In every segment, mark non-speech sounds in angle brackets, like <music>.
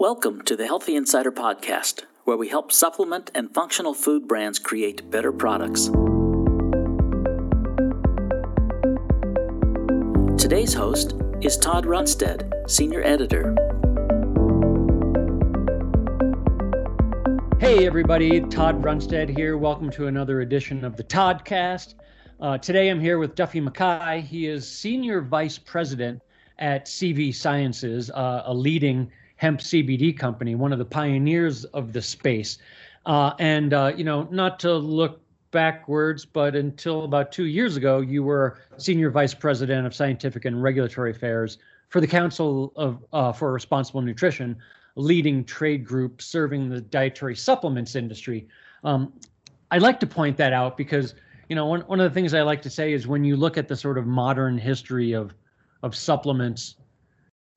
Welcome to the Healthy Insider Podcast, where we help supplement and functional food brands create better products. Today's host is Todd Runestad, Senior Editor. Hey, everybody, Todd Runestad here. Welcome to another edition of the Toddcast. Uh, today I'm here with Duffy Mackay. He is Senior Vice President at CV Sciences, uh, a leading hemp CBD company, one of the pioneers of the space. Uh, and, uh, you know, not to look backwards, but until about two years ago, you were Senior Vice President of Scientific and Regulatory Affairs for the Council of uh, for Responsible Nutrition, leading trade group serving the dietary supplements industry. Um, I'd like to point that out because, you know, one, one of the things I like to say is when you look at the sort of modern history of of supplements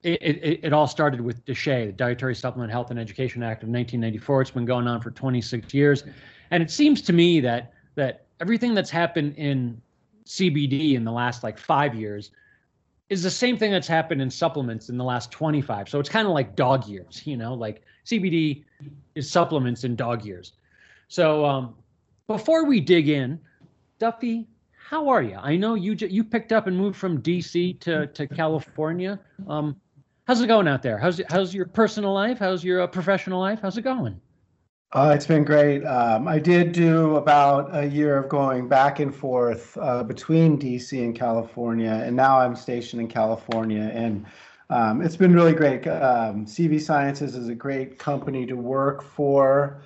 it, it, it, all started with DSHEA, the Dietary Supplement Health and Education Act of 1994. It's been going on for 26 years, and it seems to me that that everything that's happened in CBD in the last like five years is the same thing that's happened in supplements in the last 25. So it's kind of like dog years, you know, like CBD is supplements in dog years. So um, before we dig in, Duffy, how are you? I know you you picked up and moved from DC to to California. Um, How's it going out there? How's how's your personal life? How's your uh, professional life? How's it going? Uh, it's been great. Um, I did do about a year of going back and forth uh, between DC and California, and now I'm stationed in California, and um, it's been really great. Um, CV Sciences is a great company to work for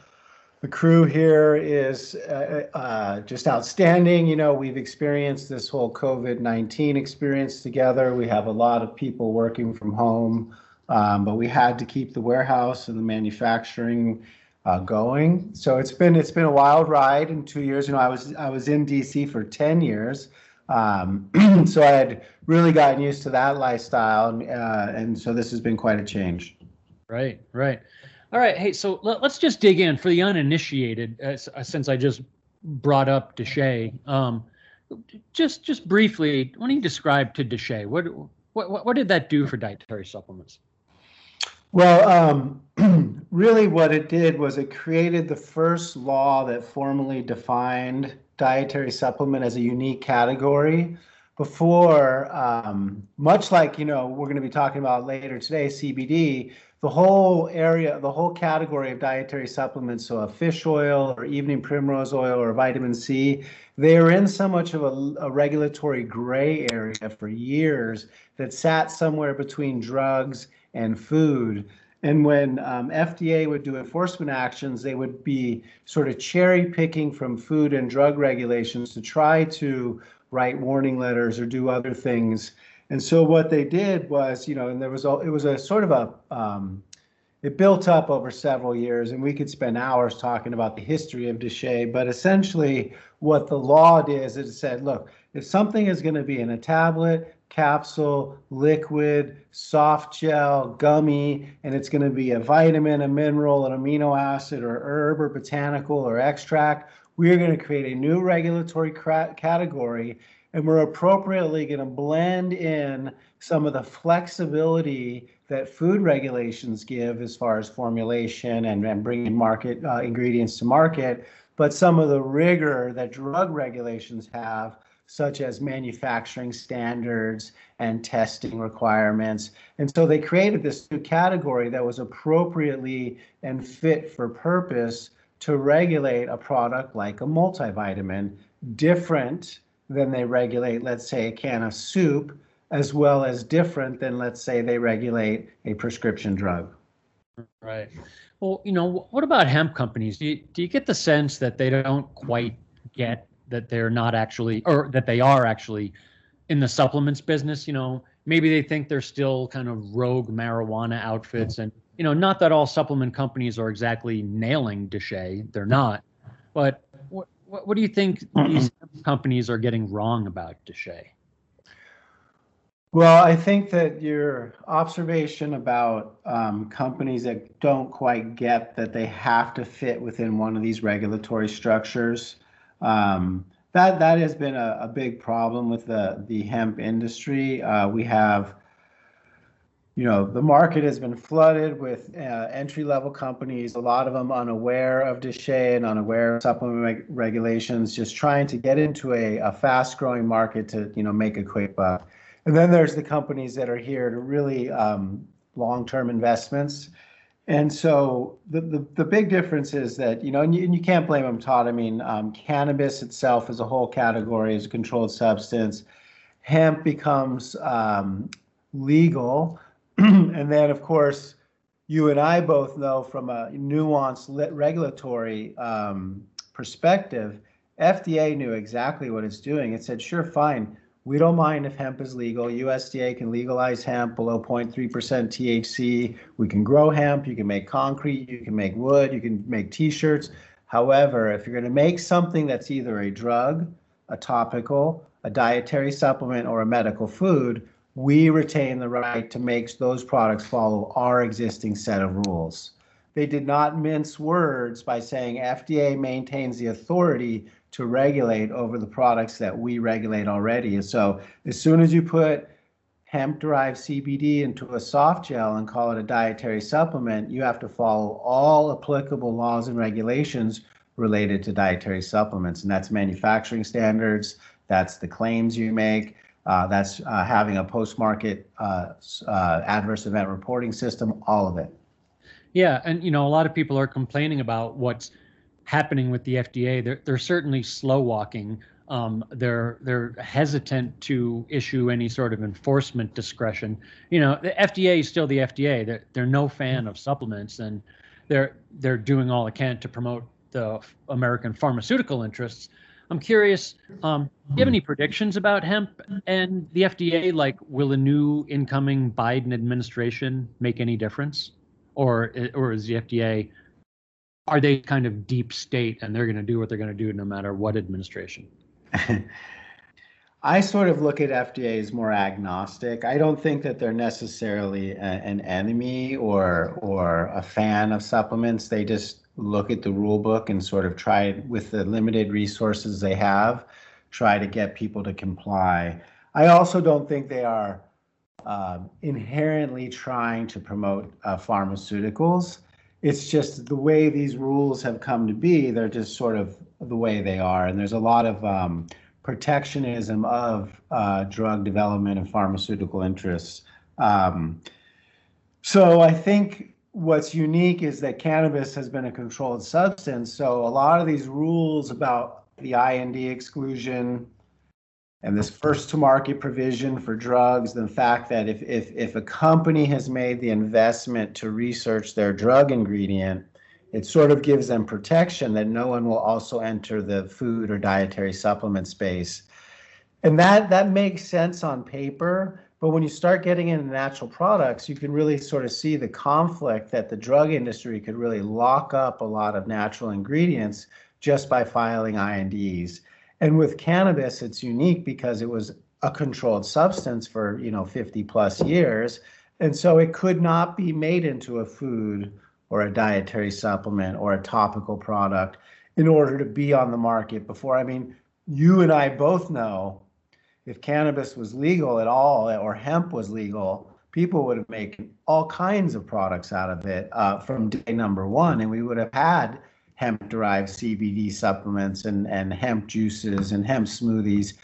the crew here is uh, uh, just outstanding. You know, we've experienced this whole COVID 19 experience together. We have a lot of people working from home, um, but we had to keep the warehouse and the manufacturing uh, going. So it's been it's been a wild ride in two years. You know, I was I was in DC for 10 years. Um, <clears throat> so I had really gotten used to that lifestyle, and, uh, and so this has been quite a change. Right, right. All right. Hey, so let, us just dig in for the uninitiated, uh, uh since I just brought up DSHEA. Um, just just briefly, don't you describe to DSHEA what, what what did that do for dietary supplements? Well, um, <clears throat> really, what it did was it created the first law that formally defined dietary supplement as a unique category. Before, um, much like you know, we're going to be talking about later today, CBD the whole area, the whole category of dietary supplements, so a fish oil or evening primrose oil or vitamin C, they are in so much of a, a regulatory gray area for years that sat somewhere between drugs and food. And when um, FDA would do enforcement actions, they would be sort of cherry picking from food and drug regulations to try to write warning letters or do other things and so what they did was, you know, and there was all, it was a sort of a um, it built up over several years, and we could spend hours talking about the history of DSHEA. But essentially, what the law did is it said, look, if something is going to be in a tablet, capsule, liquid, soft gel, gummy, and it's going to be a vitamin, a mineral, an amino acid, or herb, or botanical, or extract, we are going to create a new regulatory category and we're appropriately going to blend in some of the flexibility that food regulations give as far as formulation and, and bringing market uh, ingredients to market, but some of the rigor that drug regulations have, such as manufacturing standards and testing requirements. And so they created this new category that was appropriately and fit for purpose to regulate a product like a multivitamin, different than they regulate, let's say, a can of soup, as well as different than, let's say, they regulate a prescription drug. Right. Well, you know, what about hemp companies? Do you, do you get the sense that they don't quite get that they're not actually, or that they are actually in the supplements business? You know, maybe they think they're still kind of rogue marijuana outfits. And, you know, not that all supplement companies are exactly nailing DSHEA, they're not. But what, what, what do you think these companies are getting wrong about DSHEA? Well, I think that your observation about um, companies that don't quite get that they have to fit within one of these regulatory structures, um, that that has been a, a, big problem with the the hemp industry. Uh, we have you know, the market has been flooded with uh, entry-level companies, a lot of them unaware of DSHEA and unaware of supplement reg- regulations, just trying to get into a, a fast-growing market to, you know, make a quick buck. And then there's the companies that are here to really um, long-term investments. And so the, the, the big difference is that, you know, and you, and you can't blame them, Todd. I mean, um, cannabis itself as a whole category is a controlled substance. Hemp becomes um, legal <clears throat> and then, of course, you and I both know from a nuanced regulatory um, perspective, FDA knew exactly what it's doing. It said, sure, fine. We don't mind if hemp is legal. USDA can legalize hemp below 0.3% THC. We can grow hemp. You can make concrete. You can make wood. You can make t shirts. However, if you're going to make something that's either a drug, a topical, a dietary supplement, or a medical food, we retain the right to make those products follow our existing set of rules. They did not mince words by saying FDA maintains the authority to regulate over the products that we regulate already. So as soon as you put hemp derived CBD into a soft gel and call it a dietary supplement, you have to follow all applicable laws and regulations related to dietary supplements. And that's manufacturing standards, that's the claims you make, that's uh, having a post-market uh, uh, adverse event reporting system, all of it. Yeah, and you know, a lot of people are complaining about what's happening with the FDA. They're they're certainly slow walking. Um, they're they're hesitant to issue any sort of enforcement discretion. You know, the FDA is still the FDA. They're they're no fan of supplements, and they're they're doing all they can to promote the American pharmaceutical interests. I'm curious, um, do you have any predictions about hemp and the FDA? Like, will a new incoming Biden administration make any difference, or or is the FDA are they kind of deep state and they're going to do what they're going to do no matter what administration? <laughs> I sort of look at FDA as more agnostic. I don't think that they're necessarily a, an enemy or or a fan of supplements. They just look at the rule book and sort of try with the limited resources they have, try to get people to comply. I also don't think they are uh, inherently trying to promote uh, pharmaceuticals. It's just the way these rules have come to be, they're just sort of the way they are. And there's a lot of um, protectionism of uh, drug development and pharmaceutical interests. Um, so I think what's unique is that cannabis has been a controlled substance. So a lot of these rules about the IND exclusion and this first to market provision for drugs, the fact that if, if, if a company has made the investment to research their drug ingredient, it sort of gives them protection that no one will also enter the food or dietary supplement space. And that that makes sense on paper, but when you start getting into natural products, you can really sort of see the conflict that the drug industry could really lock up a lot of natural ingredients just by filing INDs. And with cannabis, it's unique because it was a controlled substance for, you know, 50 plus years. And so it could not be made into a food or a dietary supplement or a topical product in order to be on the market before. I mean, you and I both know if cannabis was legal at all or hemp was legal, people would have made all kinds of products out of it uh, from day number one, and we would have had hemp-derived CBD supplements and, and hemp juices and hemp smoothies,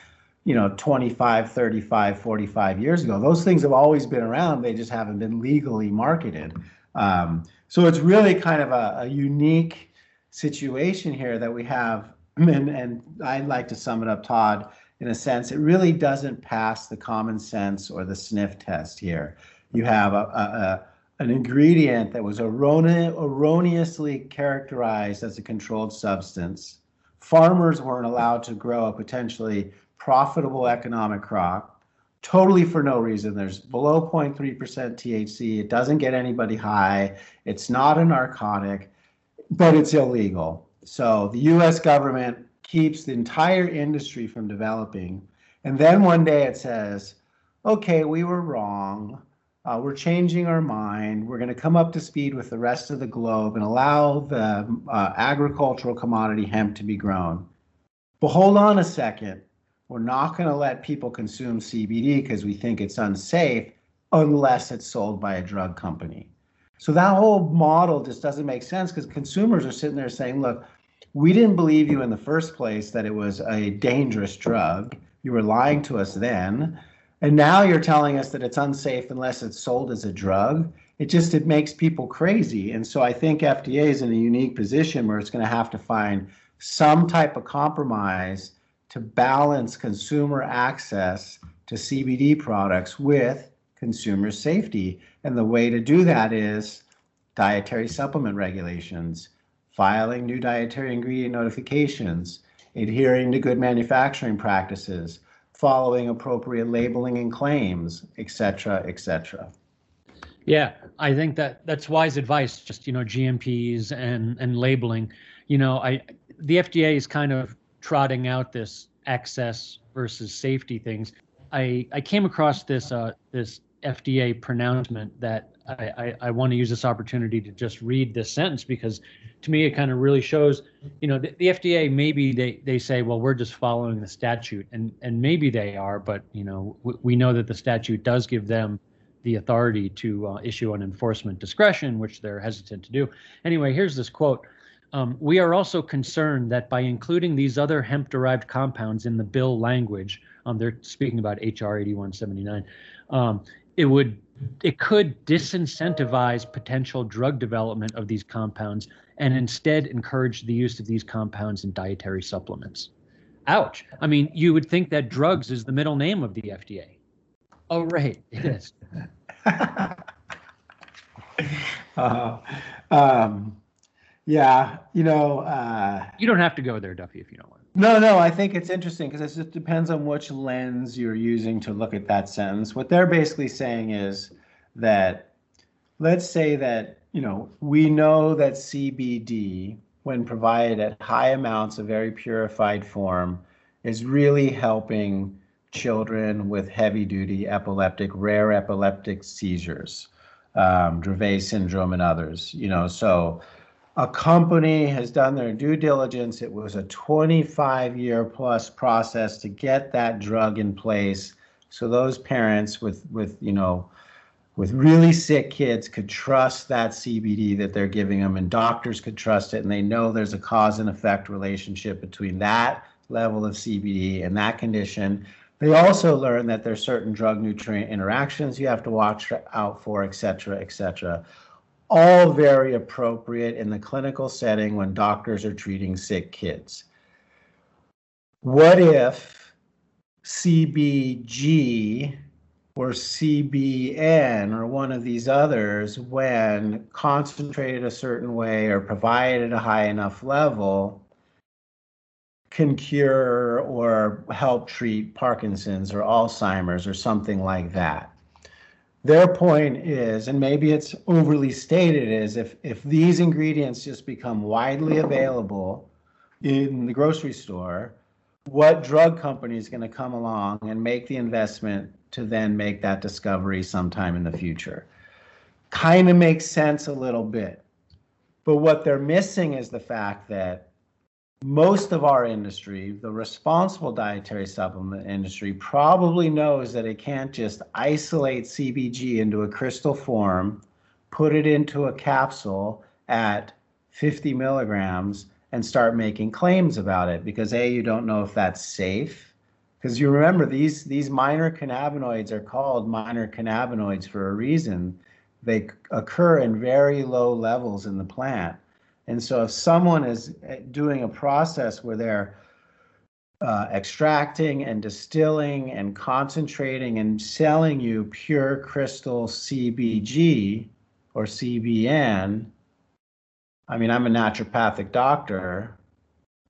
you know, 25, 35, 45 years ago. Those things have always been around. They just haven't been legally marketed. Um, so it's really kind of a, a unique situation here that we have. <clears throat> And, and I'd like to sum it up, Todd in a sense, it really doesn't pass the common sense or the sniff test here. You have a, a, a an ingredient that was errone- erroneously characterized as a controlled substance. Farmers weren't allowed to grow a potentially profitable economic crop, totally for no reason. There's below 0.3% THC. It doesn't get anybody high. It's not a narcotic, but it's illegal. So the US government keeps the entire industry from developing. And then one day it says, okay, we were wrong. Uh, we're changing our mind. We're going to come up to speed with the rest of the globe and allow the uh, agricultural commodity hemp to be grown. But hold on a second. We're not going to let people consume CBD because we think it's unsafe. unless it's sold by a drug company. So that whole model just doesn't make sense because consumers are sitting there saying, look, we didn't believe you in the first place that it was a dangerous drug. You were lying to us then. And now you're telling us that it's unsafe unless it's sold as a drug. It just it makes people crazy. And so I think FDA is in a unique position where it's going to have to find some type of compromise to balance consumer access to CBD products with consumer safety. And the way to do that is dietary supplement regulations, filing new dietary ingredient notifications, adhering to good manufacturing practices, following appropriate labeling and claims, et cetera, et cetera. Yeah, I think that that's wise advice. Just you know, GMPs and and labeling. You know, I the FDA is kind of trotting out this access versus safety things. I I came across this uh, this FDA pronouncement that I, I, I want to use this opportunity to just read this sentence because to me it kind of really shows you know the, the, FDA maybe they, they say well we're just following the statute and and maybe they are but you know w- we know that the statute does give them the authority to uh, issue an enforcement discretion which they're hesitant to do. Anyway here's this quote. Um, we are also concerned that by including these other hemp derived compounds in the bill language um, they're speaking about hr 8179 um, it would it could disincentivize potential drug development of these compounds and instead encourage the use of these compounds in dietary supplements. Ouch. I mean, you would think that drugs is the middle name of the FDA. Oh, right, it is. <laughs> uh, um, yeah, you know. Uh, you don't have to go there, Duffy, if you don't want. No, no, I think it's interesting because it just depends on which lens you're using to look at that sentence. What they're basically saying is that let's say that, you know, we know that CBD, when provided at high amounts of very purified form, is really helping children with heavy duty epileptic, rare epileptic seizures, um, Dravet syndrome, and others. You know, so a company has done their due diligence. It was a 25 year plus process to get that drug in place. So those parents with, with, you know, with really sick kids could trust that CBD that they're giving them, and doctors could trust it, and they know there's a cause and effect relationship between that level of CBD and that condition. They also learn that there's certain drug nutrient interactions you have to watch out for, et cetera, et cetera all very appropriate in the clinical setting when doctors are treating sick kids. What if CBG or CBN or one of these others, when concentrated a certain way or provided at a high enough level, can cure or help treat Parkinson's or Alzheimer's or something like that? Their point is, and maybe it's overly stated, is if if these ingredients just become widely available in the grocery store, what drug company is going to come along and make the investment to then make that discovery sometime in the future? Kind of makes sense a little bit. But what they're missing is the fact that most of our industry, the responsible dietary supplement industry, probably knows that it can't just isolate CBG into a crystal form, put it into a capsule at 50 milligrams, and start making claims about it because A, you don't know if that's safe. Because you remember these these minor cannabinoids are called minor cannabinoids for a reason. They occur in very low levels in the plant and so if someone is eh, doing a process where they're uh, extracting and distilling and concentrating and selling you pure crystal CBG or CBN, I mean, I'm a naturopathic doctor.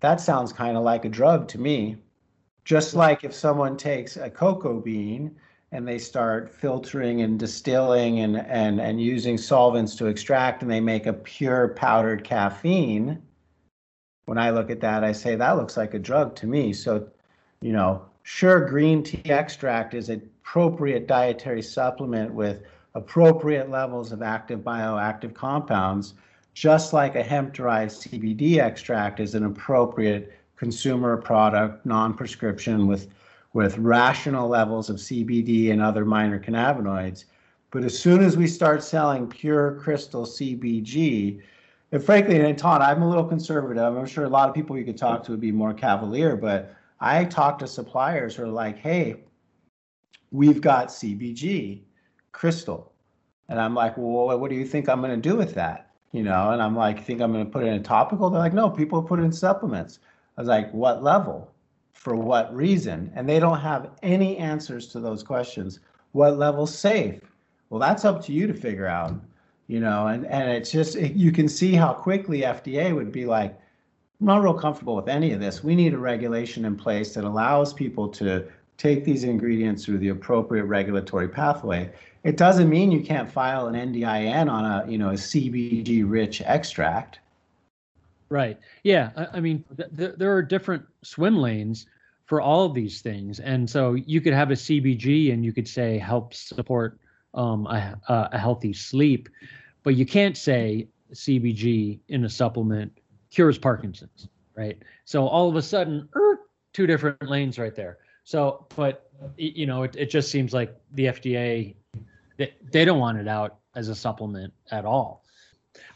That sounds kind of like a drug to me. Just like if someone takes a cocoa bean and they start filtering and distilling and, and, and using solvents to extract and they make a pure powdered caffeine. When i look at that i say that looks like a drug to me. So you know sure green tea extract is an appropriate dietary supplement with appropriate levels of active bioactive compounds just like a hemp derived cbd extract is an appropriate consumer product non-prescription with with rational levels of CBD and other minor cannabinoids. But as soon as we start selling pure crystal CBG, and frankly, and I'm a little conservative. I'm sure a lot of people you could talk to would be more cavalier, but I talk to suppliers who are like, hey, we've got CBG, crystal. And I'm like, well, what do you think I'm going to do with that? You know, and I'm like, think I'm going to put it in a topical? They're like, no, people put it in supplements. I was like, what level? For what reason? And they don't have any answers to those questions. What level's safe? Well, that's up to you to figure out, you know, and, and it's just, you can see how quickly FDA would be like, I'm not real comfortable with any of this. We need a regulation in place that allows people to take these ingredients through the appropriate regulatory pathway. It doesn't mean you can't file an NDIN on a, you know, a CBG rich extract. Right. Yeah. I, I mean, th- th- there are different swim lanes for all of these things, and so you could have a CBG and you could say helps support um, a, a healthy sleep, but you can't say CBG in a supplement cures Parkinson's, right? So all of a sudden, er, two different lanes right there. So, but you know, it, it just seems like the FDA they, they don't want it out as a supplement at all.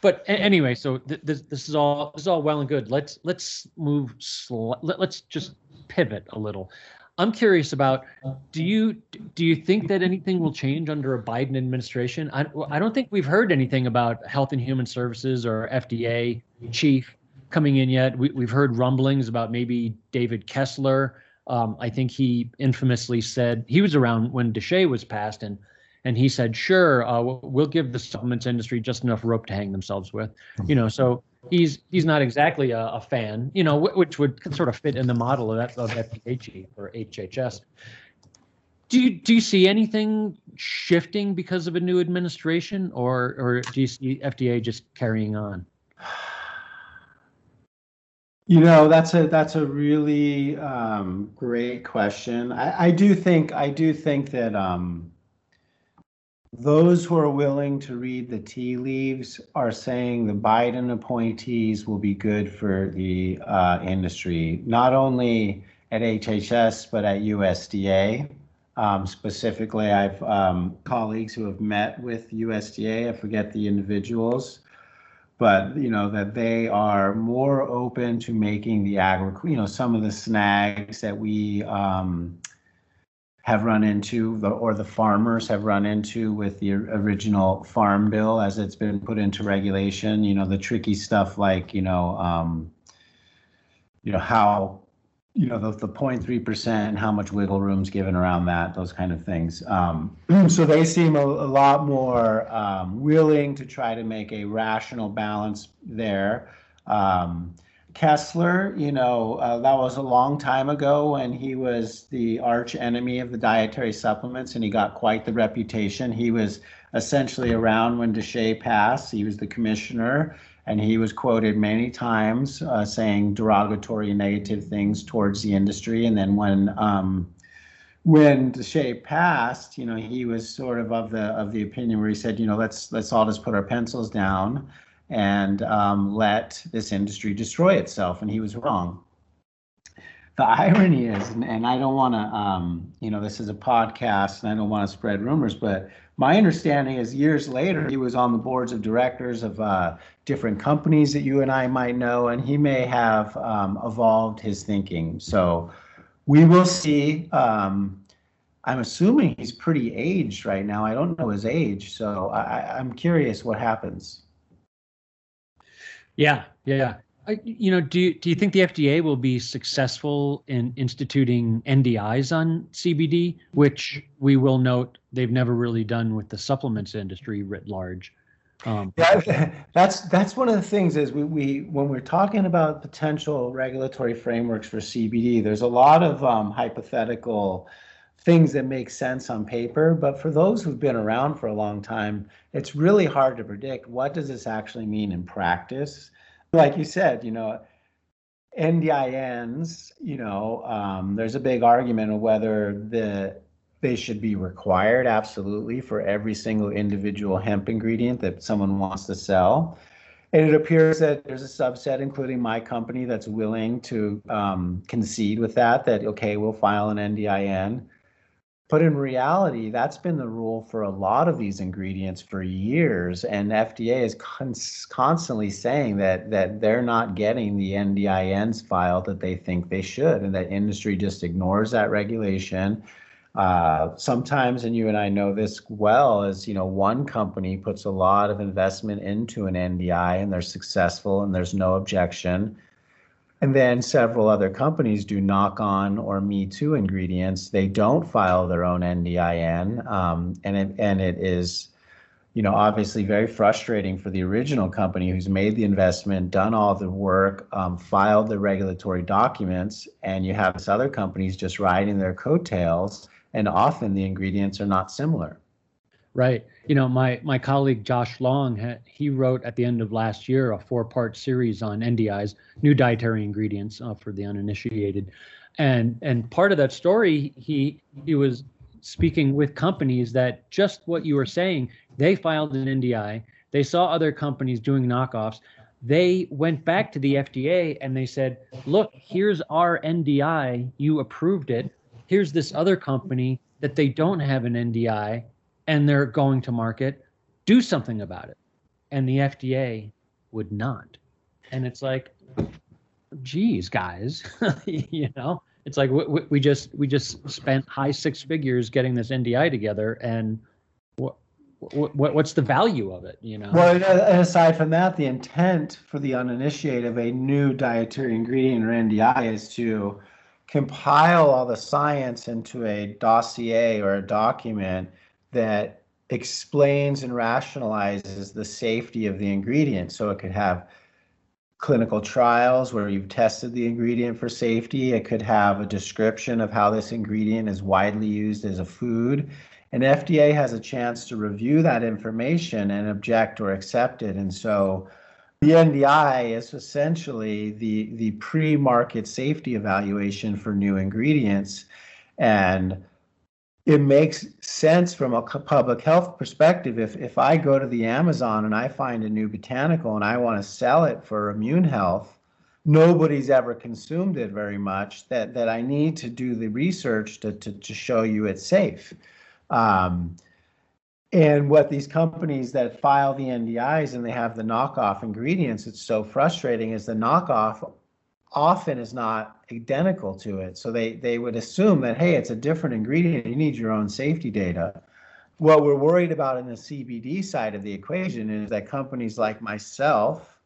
But anyway, so th- this this is all this is all well and good. Let's let's move sl- let, let's just pivot a little. I'm curious about do you do you think that anything will change under a Biden administration? I, I don't think we've heard anything about Health and Human Services or FDA chief coming in yet. We, we've heard rumblings about maybe David Kessler. Um, I think he infamously said he was around when DSHEA was passed, and and he said, "Sure, uh, we'll give the supplements industry just enough rope to hang themselves with." You know, so he's he's not exactly a, a fan, you know, which would sort of fit in the model of, of or HHS. Do you do you see anything shifting because of a new administration, or or do you see FDA just carrying on? You know, that's a that's a really um, great question. I, I do think I do think that um, those who are willing to read the tea leaves are saying the Biden appointees will be good for the uh, industry, not only at HHS but at USDA. Um, specifically, I've um, colleagues who have met with USDA. I forget the individuals but you know that they are more open to making the agri you know some of the snags that we um, have run into the, or the farmers have run into with the original farm bill as it's been put into regulation you know the tricky stuff like you know um, you know how you know the, the 0.3% and how much wiggle room's given around that those kind of things. Um, <clears throat> so they seem a, a lot more um, willing to try to make a rational balance there. Um, kessler you know uh, that was a long time ago when he was the arch enemy of the dietary supplements and he got quite the reputation. He was essentially around when DSHEA passed. He was the commissioner and he was quoted many times uh, saying derogatory negative things towards the industry. And then when um, when DSHEA passed, you know, he was sort of of the of the opinion where he said, you know, let's let's all just put our pencils down and um, let this industry destroy itself. And he was wrong. The irony is, and, and I don't want to, um, you know, this is a podcast, and I don't want to spread rumors, but my understanding is years later he was on the boards of directors of uh, different companies that you and I might know, and he may have um, evolved his thinking. So we will see. Um, I'm assuming he's pretty aged right now. I don't know his age, so I, I'm curious what happens. Yeah, yeah. I, you know, do do you think the FDA will be successful in instituting NDIs on CBD, which we will note they've never really done with the supplements industry writ large? Um, yeah, that's that's one of the things is we, we when we're talking about potential regulatory frameworks for CBD, there's a lot of um, hypothetical things that make sense on paper, but for those who've been around for a long time, it's really hard to predict what does this actually mean in practice like you said, you know, NDINs, you know, um, there's a big argument of whether the they should be required absolutely for every single individual hemp ingredient that someone wants to sell. And it appears that there's a subset, including my company, that's willing to um, concede with that, that, okay, we'll file an NDIN. But in reality, that's been the rule for a lot of these ingredients for years, and FDA is con- constantly saying that that they're not getting the NDINs filed that they think they should, and that industry just ignores that regulation. Uh, sometimes, and you and I know this well, is you know one company puts a lot of investment into an NDI and they're successful and there's no objection and then several other companies do knock on or me too ingredients. They don't file their own NDIN, um, and it and it is, you know, obviously very frustrating for the original company who's made the investment, done all the work, um, filed the regulatory documents, and you have this other companies just riding their coattails, and often the ingredients are not similar. Right. You know, my my colleague Josh Long, he wrote at the end of last year a four-part series on NDIs, new dietary ingredients uh, for the uninitiated, and and part of that story, he he was speaking with companies that just what you were saying, they filed an NDI, they saw other companies doing knockoffs, they went back to the FDA and they said, look, here's our NDI, you approved it. Here's this other company that they don't have an NDI and they're going to market, do something about it. And the FDA would not. And it's like, geez, guys, <laughs> you know, it's like we, we just we just spent high six figures getting this NDI together, and what, what what's the value of it? You know. Well, and aside from that, the intent for the uninitiated of a new dietary ingredient or NDI is to compile all the science into a dossier or a document that explains and rationalizes the safety of the ingredient. So it could have clinical trials where you've tested the ingredient for safety. It could have a description of how this ingredient is widely used as a food. And FDA has a chance to review that information and object or accept it. And so the NDI is essentially the, the pre market safety evaluation for new ingredients. And it makes sense from a public health perspective. If if I go to the Amazon and I find a new botanical and I want to sell it for immune health, nobody's ever consumed it very much. That that I need to do the research to to, to show you it's safe. Um, and what these companies that file the NDIs and they have the knockoff ingredients, it's so frustrating. Is the knockoff often is not identical to it. So they, they would assume that, hey, it's a different ingredient. You need your own safety data. What we're worried about in the CBD side of the equation is that companies like myself,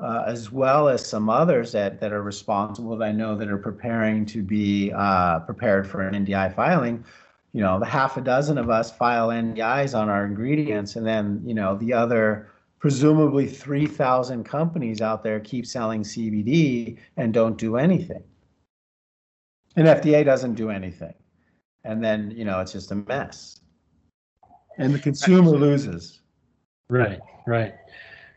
uh, as well as some others that, that are responsible that I know that are preparing to be uh, prepared for an NDI filing, you know, the half a dozen of us file NDIs on our ingredients, and then, you know, the other presumably 3,000 companies out there keep selling CBD and don't do anything. And FDA doesn't do anything. And then, you know, it's just a mess. And the consumer loses. Right, right.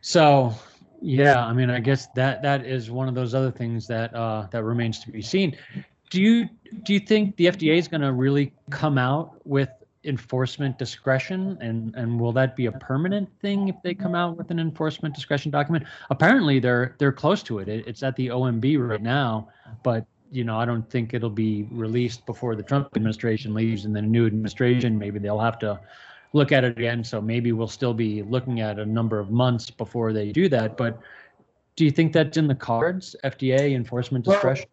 So, yeah, I mean, I guess that that is one of those other things that uh, that remains to be seen. Do you do you think the FDA is going to really come out with enforcement discretion? And and will that be a permanent thing if they come out with an enforcement discretion document? Apparently they're they're close to it. it it's at the omb right now but you know i don't think it'll be released before the trump administration leaves and then a new administration. Maybe they'll have to look at it again. So maybe we'll still be looking at a number of months before they do that. But do you think that's in the cards fda enforcement discretion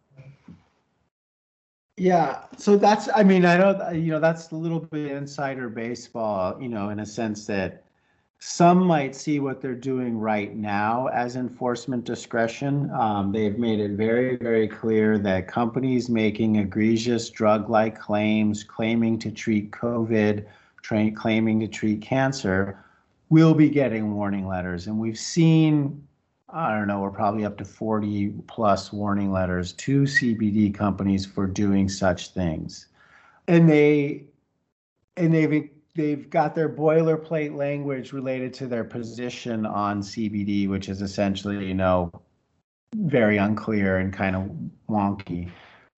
yeah, so that's, I mean, I know, you know, that's a little bit insider baseball, you know, in a sense that some might see what they're doing right now as enforcement discretion. Um, they've made it very, very clear that companies making egregious drug like claims, claiming to treat COVID, tra- claiming to treat cancer, will be getting warning letters. And we've seen I don't know, we're probably up to 40 plus warning letters to CBD companies for doing such things. And they and they've they've got their boilerplate language related to their position on CBD, which is essentially, you know, very unclear and kind of wonky.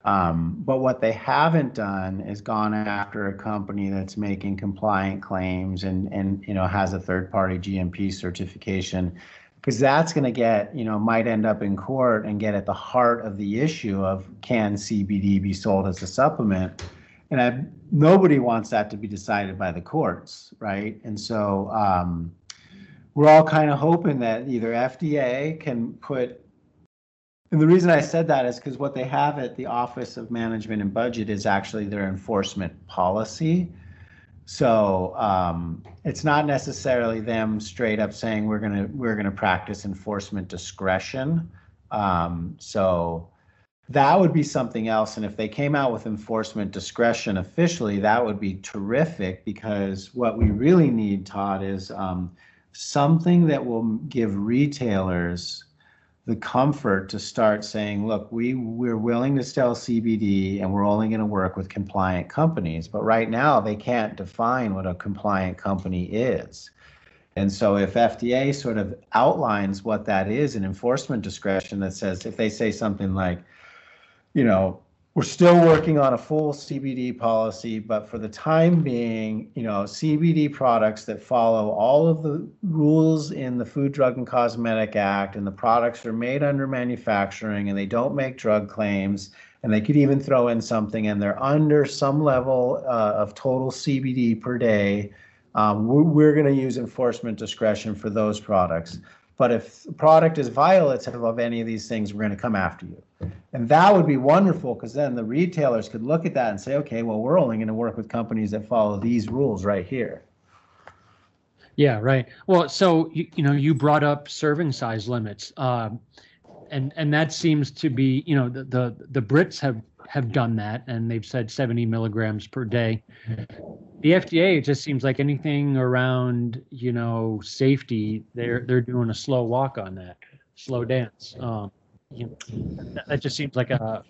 Um, but what they haven't done is gone after a company that's making compliant claims and and you know has a third party GMP certification because that's going to get, you know, might end up in court and get at the heart of the issue of can CBD be sold as a supplement? and I, nobody wants that to be decided by the courts, right? And so um, we're all kind of hoping that either FDA can put and the reason I said that is because what they have at the Office of Management and Budget is actually their enforcement policy. So um, it's not necessarily them straight up saying we're gonna we're gonna practice enforcement discretion. Um, so that would be something else. And if they came out with enforcement discretion officially, that would be terrific because what we really need, Todd, is um, something that will give retailers the comfort to start saying, look, we we're willing to sell CBD and we're only going to work with compliant companies. But right now they can't define what a compliant company is. And so if FDA sort of outlines what that is an enforcement discretion that says if they say something like, you know, we're still working on a full CBD policy, but for the time being, you know, CBD products that follow all of the rules in the Food, Drug, and Cosmetic Act, and the products are made under manufacturing, and they don't make drug claims, and they could even throw in something, and they're under some level uh, of total CBD per day. Um, we're, we're going to use enforcement discretion for those products. But if the product is violative of any of these things, we're going to come after you. And that would be wonderful because then the retailers could look at that and say, okay, well, we're only going to work with companies that follow these rules right here. Yeah, right. Well, so you, you know, you brought up serving size limits, um, and and that seems to be, you know, the, the the Brits have have done that, and they've said 70 milligrams per day. The FDA, it just seems like anything around, you know, safety, they're they're doing a slow walk on that, slow dance. Um, you know, that, just seems like a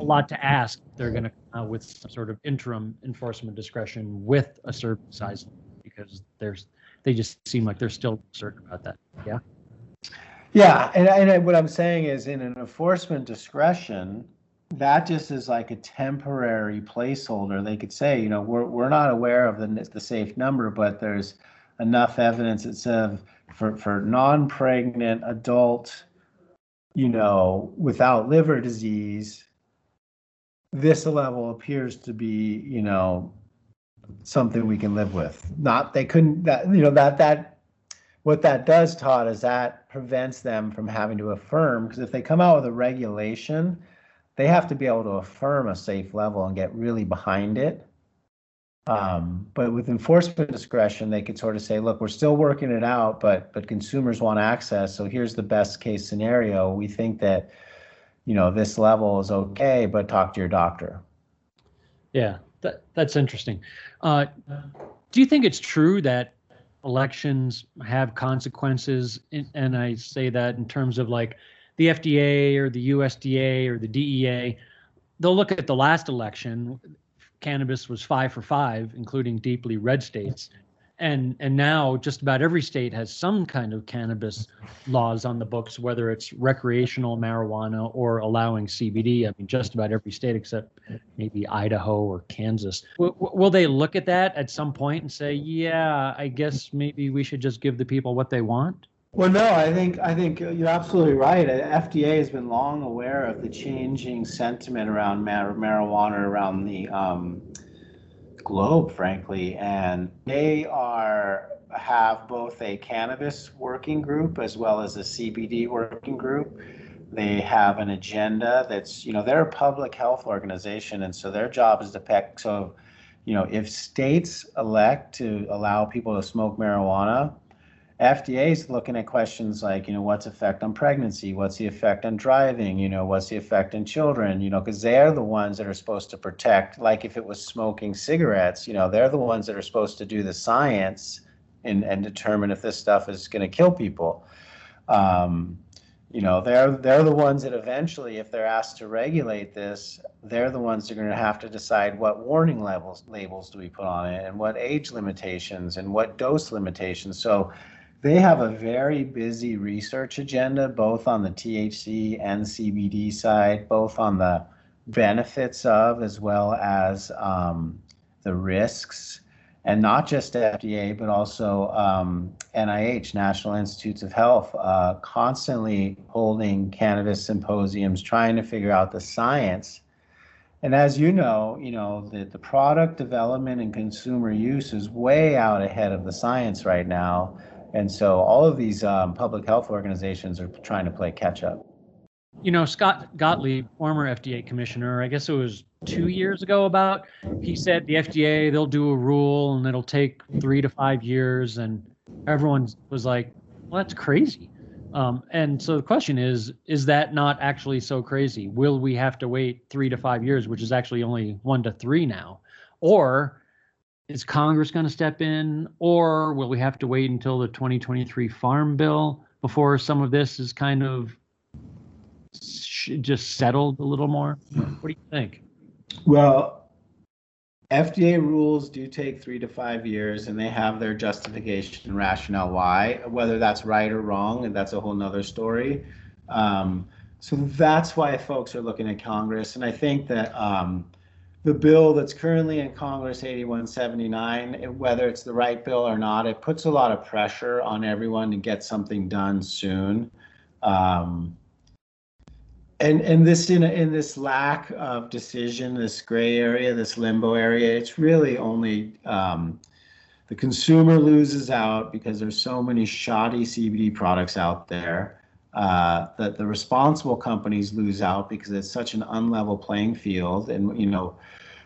a lot to ask. They're going to come out with some sort of interim enforcement discretion with a certain size because there's they just seem like they're still certain about that. Yeah. Yeah, and, and what I'm saying is, in an enforcement discretion, that just is like a temporary placeholder. They could say, you know, we're, we're not aware of the, the safe number, but there's enough evidence that says for, for non-pregnant adult, you know, without liver disease, this level appears to be, you know, something we can live with. Not they couldn't that you know that that what that does, Todd, is that prevents them from having to affirm because if they come out with a regulation they have to be able to affirm a safe level and get really behind it. Um, but with enforcement discretion, they could sort of say, look, we're still working it out, but but consumers want access. So here's the best case scenario. We think that, you know, this level is okay, but talk to your doctor. Yeah, that, that's interesting. Uh, do you think it's true that elections have consequences? And I say that in terms of like the FDA or the USDA or the DEA, they'll look at the last election. Cannabis was five for five, including deeply red states. And and now just about every state has some kind of cannabis laws on the books, whether it's recreational marijuana or allowing CBD. I mean, just about every state except maybe Idaho or Kansas. W- will they look at that at some point and say, "Yeah, I guess maybe we should just give the people what they want"? Well, no, I think I think you're absolutely right. FDA has been long aware of the changing sentiment around mar- marijuana around the um, globe, frankly, and they are have both a cannabis working group as well as a CBD working group. They have an agenda that's, you know, they're a public health organization, and so their job is to pick. So, you know, if states elect to allow people to smoke marijuana, FDA is looking at questions like, you know, what's effect on pregnancy? What's the effect on driving? You know, what's the effect on children? You know, because they're the ones that are supposed to protect. Like if it was smoking cigarettes, you know, they're the ones that are supposed to do the science and and determine if this stuff is going to kill people. Um, you know, they're they're the ones that eventually, if they're asked to regulate this, they're the ones that are going to have to decide what warning levels labels do we put on it, and what age limitations, and what dose limitations. So they have a very busy research agenda, both on the THC and CBD side, both on the benefits of as well as um, the risks, and not just FDA, but also um, NIH, National Institutes of Health, uh, constantly holding cannabis symposiums, trying to figure out the science and as you know, you know the, the product development and consumer use is way out ahead of the science right now. And so all of these um, public health organizations are trying to play catch up. You know, Scott Gottlieb, former FDA commissioner, I guess it was two years ago about, he said the FDA, they'll do a rule and it'll take three to five years. And everyone was like, well, that's crazy. Um, and so the question is, is that not actually so crazy? Will we have to wait three to five years, which is actually only one to three now? Or is Congress going to step in? Or will we have to wait until the 2023 Farm Bill before some of this is kind of just settled a little more? What do you think? Well, FDA rules do take three to five years and they have their justification and rationale why. Whether that's right or wrong, and that's a whole nother story. Um, so that's why folks are looking at Congress. And I think that um, the bill that's currently in Congress, 8179, whether it's the right bill or not, it puts a lot of pressure on everyone to get something done soon. Um, and and this in in this lack of decision, this gray area, this limbo area, it's really only um, the consumer loses out because there's so many shoddy CBD products out there. Uh, that the responsible companies lose out because it's such an unlevel playing field, and you know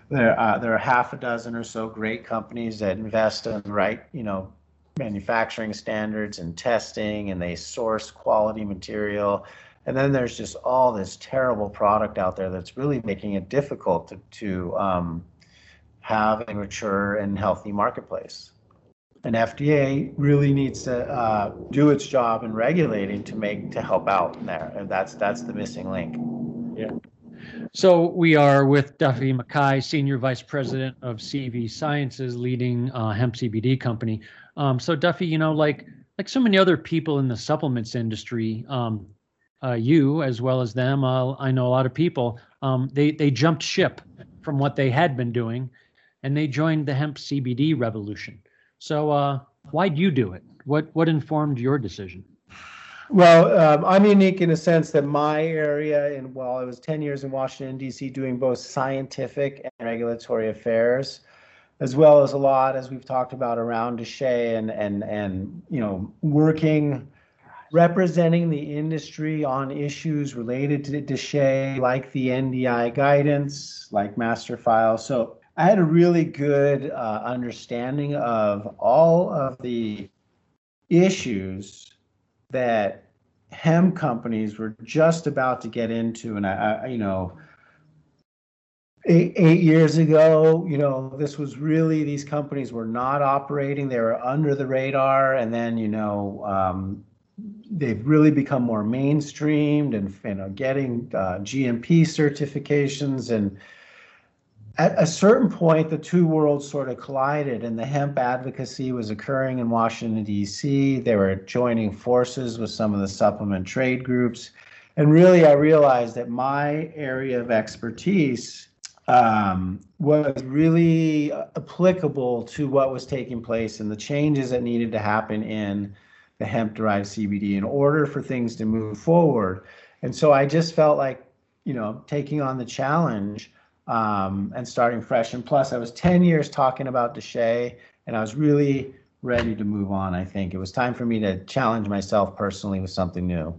there uh, there are half a dozen or so great companies that invest in the right you know manufacturing standards and testing, and they source quality material and then there's just all this terrible product out there that's really making it difficult to, to um, have a mature and healthy marketplace. And FDA really needs to uh, do its job in regulating to make to help out there. And that's that's the missing link. Yeah. So we are with Duffy MacKay, Senior Vice President of CV Sciences, leading uh, hemp CBD company. Um, so Duffy, you know, like like so many other people in the supplements industry, um, uh, you as well as them. Uh, I know a lot of people. Um, they they jumped ship from what they had been doing, and they joined the hemp CBD revolution. So uh, why'd you do it? What what informed your decision? Well, um, I'm unique in a sense that my area, and while I was 10 years in Washington D.C. doing both scientific and regulatory affairs, as well as a lot, as we've talked about, around DSHEA and and and you know working representing the industry on issues related to DSHEA, like the NDI guidance, like master file. So I had a really good uh, understanding of all of the issues that hemp companies were just about to get into. And I, I you know, eight, eight years ago, you know, this was really, these companies were not operating, they were under the radar. And then, you know, um, they've really become more mainstreamed and you know getting uh, GMP certifications and at a certain point the two worlds sort of collided and the hemp advocacy was occurring in Washington DC they were joining forces with some of the supplement trade groups and really I realized that my area of expertise um, was really applicable to what was taking place and the changes that needed to happen in the hemp derived CBD in order for things to move forward. And so I just felt like, you know, taking on the challenge um, and starting fresh. And plus, I was 10 years talking about DSHEA, and I was really ready to move on. I think it was time for me to challenge myself personally with something new.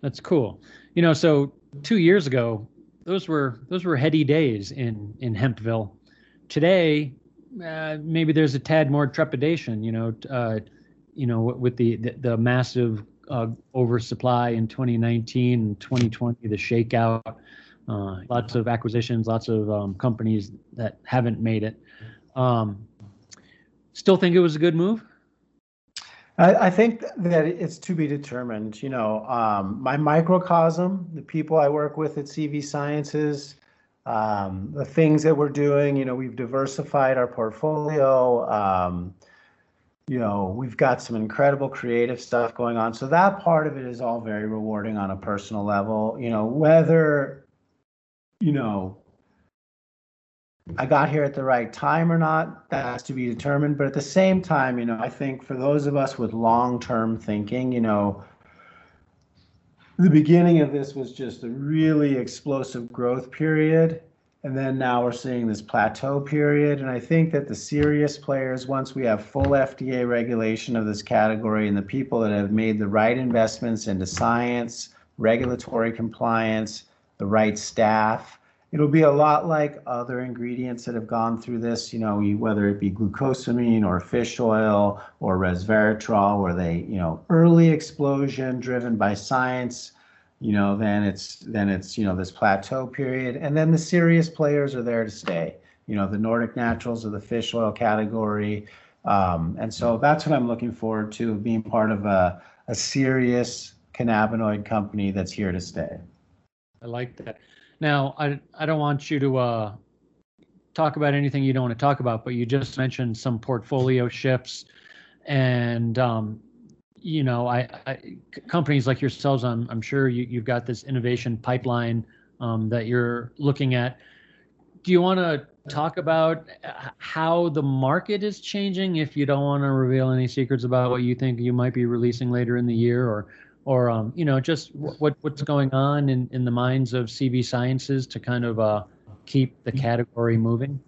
That's cool. You know, so two years ago, those were those were heady days in in Hempville. Today, uh, maybe there's a tad more trepidation. You know, uh, you know, with the the, the massive uh, oversupply in 2019 and 2020, the shakeout, uh, lots of acquisitions, lots of um, companies that haven't made it. Um, still think it was a good move? I, I think that it's to be determined. You know, um, my microcosm, the people I work with at CV Sciences, um, the things that we're doing, you know, we've diversified our portfolio. Um, you know, we've got some incredible creative stuff going on. So that part of it is all very rewarding on a personal level. You know, whether, you know, I got here at the right time or not, that's to be determined. But at the same time, you know, I think for those of us with long term thinking, you know, the beginning of this was just a really explosive growth period And then now we're seeing this plateau period. And I think that the serious players, once we have full FDA regulation of this category and the people that have made the right investments into science, regulatory compliance, the right staff, it'll be a lot like other ingredients that have gone through this, you know, whether it be glucosamine or fish oil or resveratrol, where they, you know, early explosion driven by science, you know, then it's then it's, you know, this plateau period. And then the serious players are there to stay. You know, the Nordic Naturals of the fish oil category. Um, and so that's what I'm looking forward to being part of a, a serious cannabinoid company that's here to stay. I like that. Now, I I don't want you to uh, talk about anything you don't want to talk about, but you just mentioned some portfolio shifts, and um, you know, I, I, companies like yourselves, I'm I'm sure you you've got this innovation pipeline um, that you're looking at. Do you want to talk about uh, how the market is changing? If you don't want to reveal any secrets about what you think you might be releasing later in the year, or or um, you know just what what's going on in, in the minds of CV Sciences to kind of uh, keep the category moving,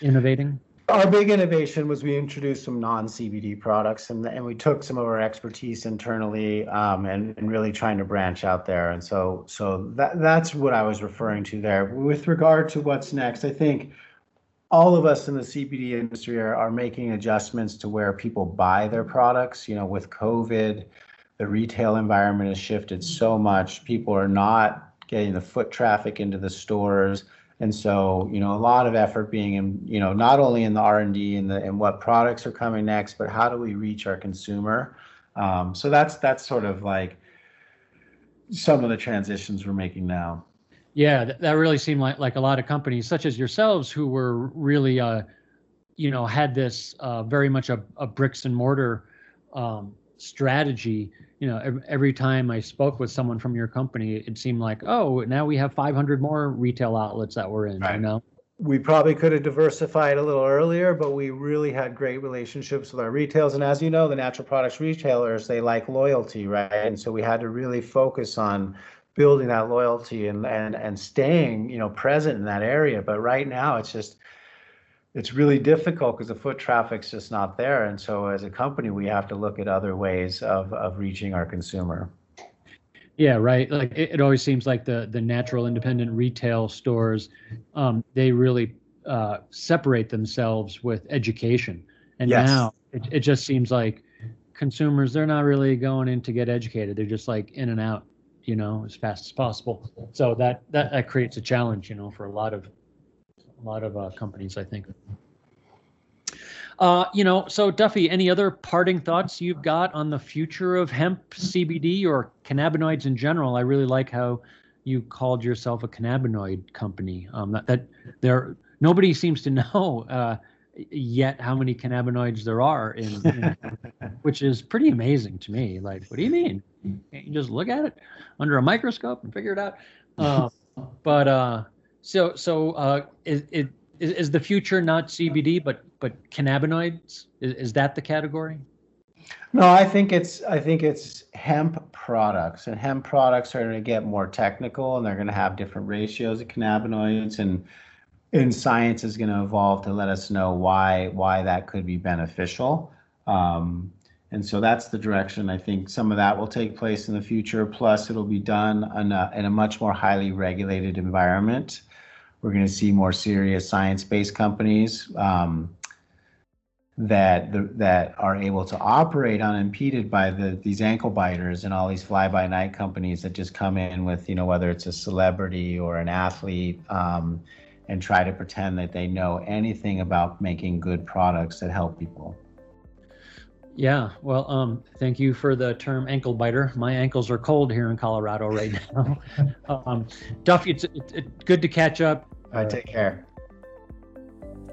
innovating? Our big innovation was we introduced some non-CBD products, and and we took some of our expertise internally, um, and and really trying to branch out there. And so so that that's what I was referring to there. With regard to what's next, I think all of us in the CBD industry are, are making adjustments to where people buy their products. You know, with COVID, the retail environment has shifted so much. People are not getting the foot traffic into the stores. And so, you know, a lot of effort being in, you know, not only in the R&D and the and what products are coming next, but how do we reach our consumer? Um, so that's that's sort of like some of the transitions we're making now. Yeah, that, that really seemed like like a lot of companies, such as yourselves, who were really, uh, you know, had this uh, very much a, a bricks and mortar um, strategy you know every, every time i spoke with someone from your company it seemed like oh now we have 500 more retail outlets that we're in right. you know? We probably could have diversified a little earlier but we really had great relationships with our retailers. And as you know the natural products retailers they like loyalty right? And so we had to really focus on building that loyalty and and and staying you know present in that area. But right now it's just it's really difficult because the foot traffic's just not there. And so as a company, we have to look at other ways of, of reaching our consumer. Yeah, right. Like it, it always seems like the the natural independent retail stores, um, they really uh, separate themselves with education. And yes. now it, it just seems like consumers they're not really going in to get educated. They're just like in and out, you know, as fast as possible. So that that, that creates a challenge, you know, for a lot of a lot of uh, companies, I think. Uh, you know, so Duffy, any other parting thoughts you've got on the future of hemp CBD or cannabinoids in general? I really like how you called yourself a cannabinoid company. Um, that, that there nobody seems to <laughs> know uh, yet how many cannabinoids there are in, in <laughs> which is pretty amazing to me. Like, what do you mean? Can't you just look at it under a microscope and figure it out? Uh, <laughs> but uh, so, so uh, is, the future not CBD, but but cannabinoids? Is, is that the category? No, I think it's I think it's hemp products, and hemp products are going to get more technical, and they're going to have different ratios of cannabinoids, and and science is going to evolve to let us know why why that could be beneficial. Um, and so that's the direction I think some of that will take place in the future. Plus, it'll be done in a, in a much more highly regulated environment. We're going to see more serious science-based companies um, that the, that are able to operate unimpeded by the these ankle biters and all these fly-by-night companies that just come in with you know whether it's a celebrity or an athlete um, and try to pretend that they know anything about making good products that help people. Yeah, well, um, thank you for the term ankle biter. My ankles are cold here in Colorado right <laughs> now. um, Duffy, it's, it's, it's, good to catch up. All right, take care.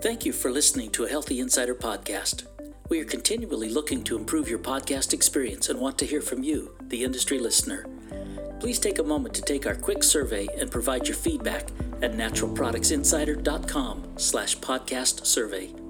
Thank you for listening to a Healthy Insider podcast. We are continually looking to improve your podcast experience and want to hear from you, the industry listener. Please take a moment to take our quick survey and provide your feedback at naturalproductsinsider.com slash podcast survey.